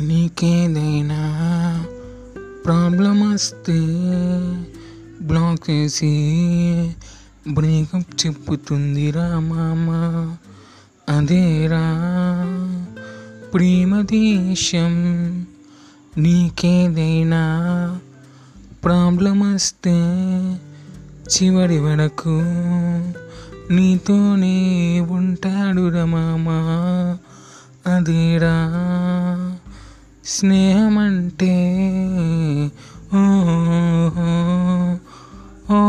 నీకేదైనా ప్రాబ్లం వస్తే బ్లాక్ చేసి బ్రేకప్ చెప్పుతుందిరా మామ. అదేరా ప్రేమ దేశం నీకేదైనా ప్రాబ్లం వస్తే చివరి వరకు నీతోనే ఉంటాడు మామ. అదేరా స్నేహం అంటే ఓ